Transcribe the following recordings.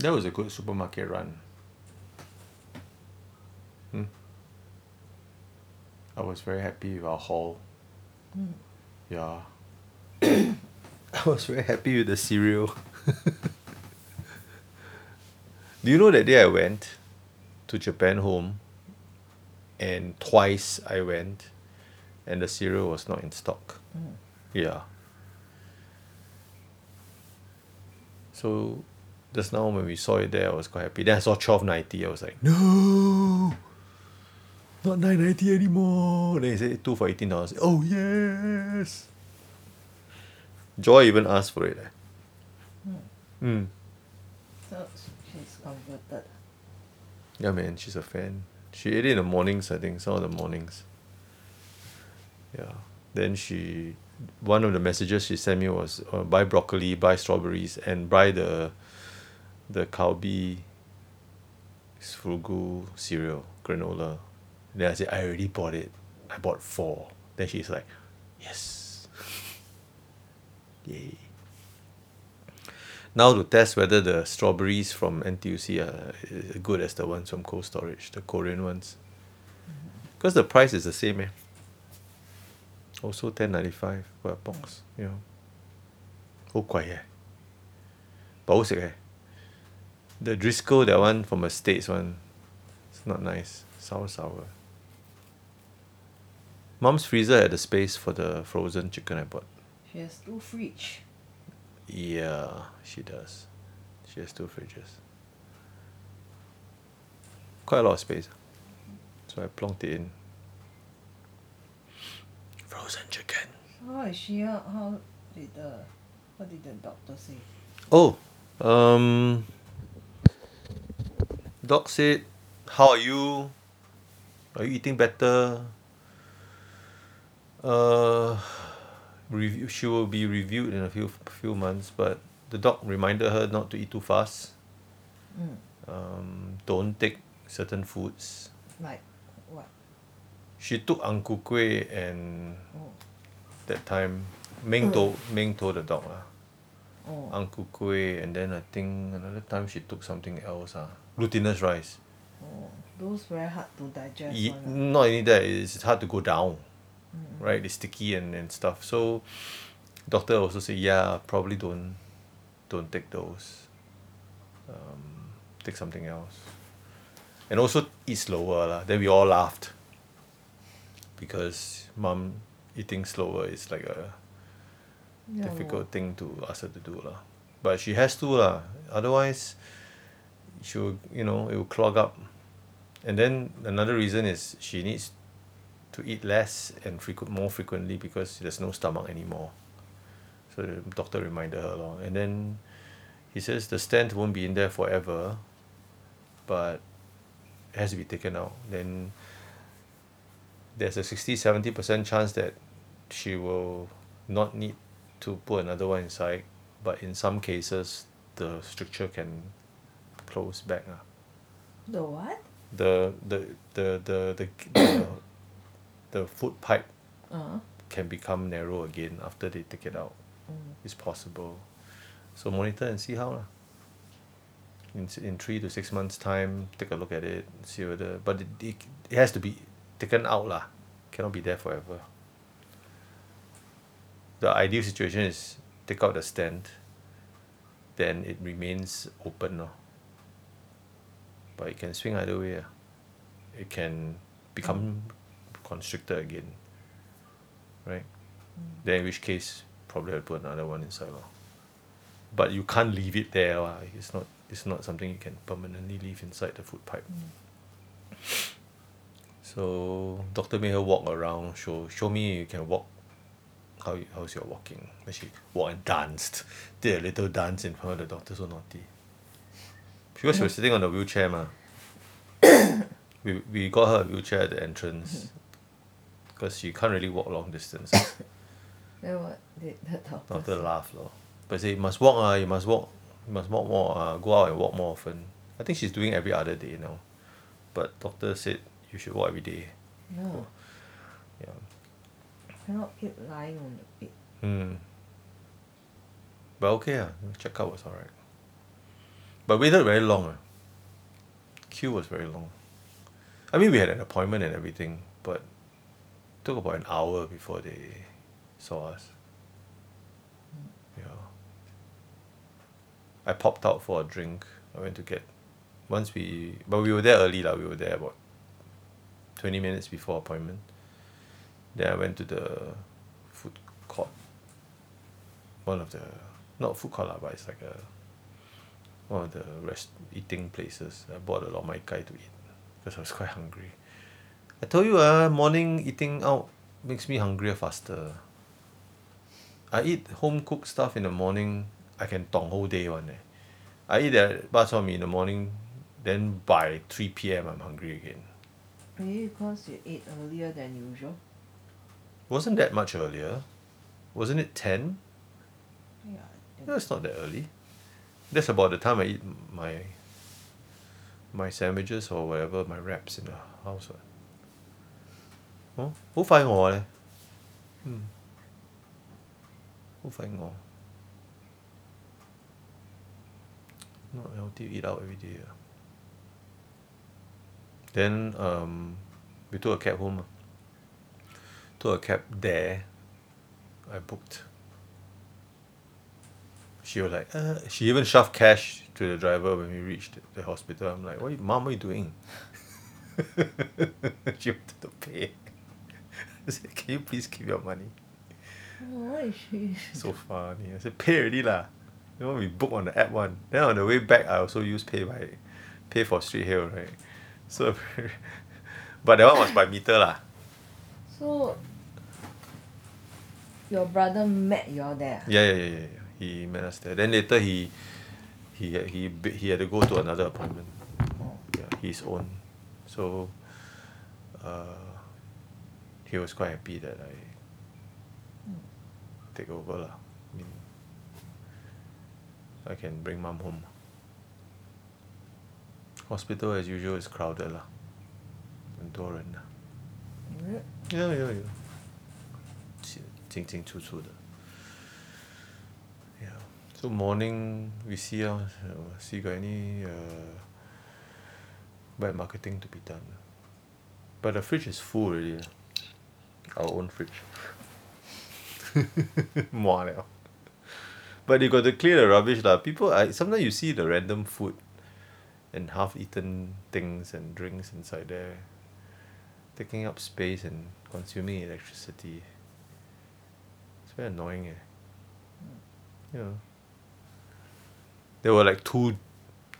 that was a good supermarket run. Hmm? I was very happy with our haul ya I was very happy with the cereal. Do you know that day I went to japan home and twice I went and the cereal was not in stock? Ya so just now when we saw it there I was quite happy. Then I saw twelve ninety I was like no not nine ninety anymore. Then he say two for eighteen dollars. Oh yes. Joy even asked for it leh mm so she's converted. Ya man she's a fan. She ate it in the mornings I think some of the mornings. Ya then she one of the messages she sent me was uh buy broccoli buy strawberries and buy the the Calbee Frugra cereal granola. Then I said, I already bought it. I bought four. Then she's like, Yes. Yay. Now to test whether the strawberries from NTUC are as good as the ones from Cold Storage, the Korean ones. Mm-hmm. Because the price is the same, eh? Also ten ninety five per box, you know. 好貴嘅，保食嘅。The driscoll that one from the states one. It's not nice. Sour sour. Mom's freezer had the space for the frozen chicken I bought. She has two fridge. Yeah, she does. She has two fridges. Quite a lot of space. So I plonked it in. Frozen chicken. How is she how how did the what did the doctor say? Oh um doc said how are you? Are you eating better? Err review she will be reviewed in a few few months but the doc reminded her not to eat too fast. Um don't take certain foods. Like what? She took ang ku kueh and oh. that time ming told ming told the doc lah. Oh. Ang ku kueh and then I think another time she took something else ah glutinous rice. Oh those very hard to digest Ye- one ah. not only that it's hard to go down right? It's sticky and and stuff. So doctor also say yeah, probably don't don't take those. Um take something else. And also eat slower lah. Then we all laughed. Because mum eating slower is like a lor difficult thing to ask her to do lah. But she has to lah. Otherwise she will you know it will clog up. And then another reason is she needs to eat less and frequent more frequently because there's no stomach anymore. So the doctor reminded her lor and then he says the stent won't be in there forever but it has to be taken out. Then there's a sixty seventy percent chance that she will not need to put another one inside but in some cases the stricture can close back ah. The what? The the the the the the food pipe uh can become narrow again after they take it out. It's possible. So monitor and see how lah. In in three to six months time take a look at it see whether but it it it has to be taken out lah. Cannot be there forever. The ideal situation is take out the stent then it remains open lor but it can swing either way ah. It can become constricted again right? Mm. Then in which case probably I'll put another one inside lor but you can't leave it there lah it's not it's not something you can permanently leave inside the food pipe. Mm. So doctor made her walk around show show me you can walk. How how's your walking? Then she walk and danced. Did a little dance in front of the doctor so naughty because she was sitting on the wheelchair mah. We we got her a wheelchair at the entrance. Cause she can't really walk long distance. Then what? Did the doctor doctor say laugh lor. But say you must walk ah you must walk you must walk more ah go out and walk more often. I think she's doing every other day now. But doctor said you should walk everyday no. Ya cannot keep lying on the bed. Mm but okay ah. Check up was alright but waited very long ah queue was very long. I mean we had an appointment and everything but took about an hour before they saw us. Yeah. I popped out for a drink. I went to get once we but we were there early lah. We were there about twenty minutes before appointment. Then I went to the food court. One of the not food court lah but it's like a one of the rest eating places. I bought a lor mai kai to eat because I was quite hungry. I told you ah morning eating out makes me hungrier faster. I eat home cooked stuff in the morning I can tong whole day [one] eh. I eat that bak chor mee in the morning then by three P_M I'm hungry again. Maybe because you ate earlier than usual. Wasn't that much earlier? Wasn't it ten? Yeah no it's not that early that's about the time I eat my my sandwiches or whatever my wraps in the house [what] hor 好快饿咧嗯好快饿 not healthy to eat out everyday ah then um we took a cab home ah took a cab there I booked she was like uh she even shoved cash to the driver when we reached the hospital. I'm like what mum what you doing? She wanted to pay. I said can you please keep your money? Oh why is she so funny. I said pay already lah. You know we book on the app [one] then on the way back I also use pay by pay for street hail right? So but that one was by meter lah. So your brother met you all there? Ah Yeah, ya ya ya he met us there then later he he had he b~ he had to go to another appointment ya his own so uh he was quite happy that I take over lah I mean I can bring mum home hospital as usual is crowded lah 很多人 lah is it ya ya ya 进进出出的 ya so morning we see lor see got any uh wet marketing to be done? But the fridge is full already ah our own fridge. Liao. But they got to clear the rubbish lah. People I sometimes you see the random food and half eaten things and drinks inside there taking up space and consuming electricity. It's very annoying eh? You know there were like two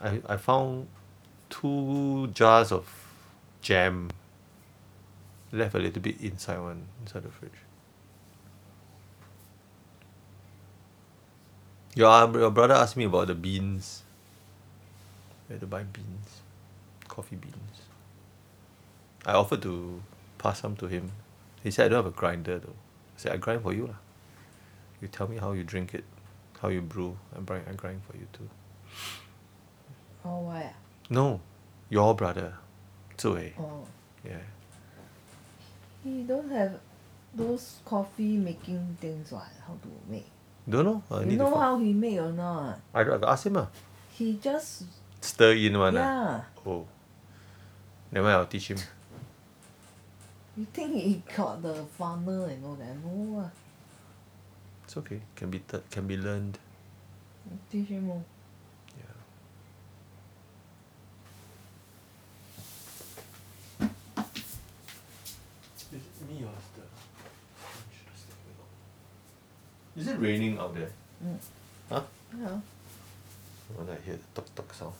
I I found two jars of jam left a little bit inside one inside the fridge. Your your brother asked me about the beans. Where to buy beans. Coffee beans. I offered to pass some to him. He said I don't have a grinder though. I said I grind for you lah. You tell me how you drink it how you brew I grind I grind for you too. Oh why? No your brother Wei oh. Yeah. He don't have those coffee making things what how to make? Don't know I you to know find how he make or not? I got ask him ah. He just stir in one ah. Yeah. Oh. Never mind I'll teach him. You think he got the funnel and all that? No ah it's okay can be t- can be learned teach him lor yeah Is it me or is the Is it raining out there? Mm. Huh? yeah When I hear the tok tok sound.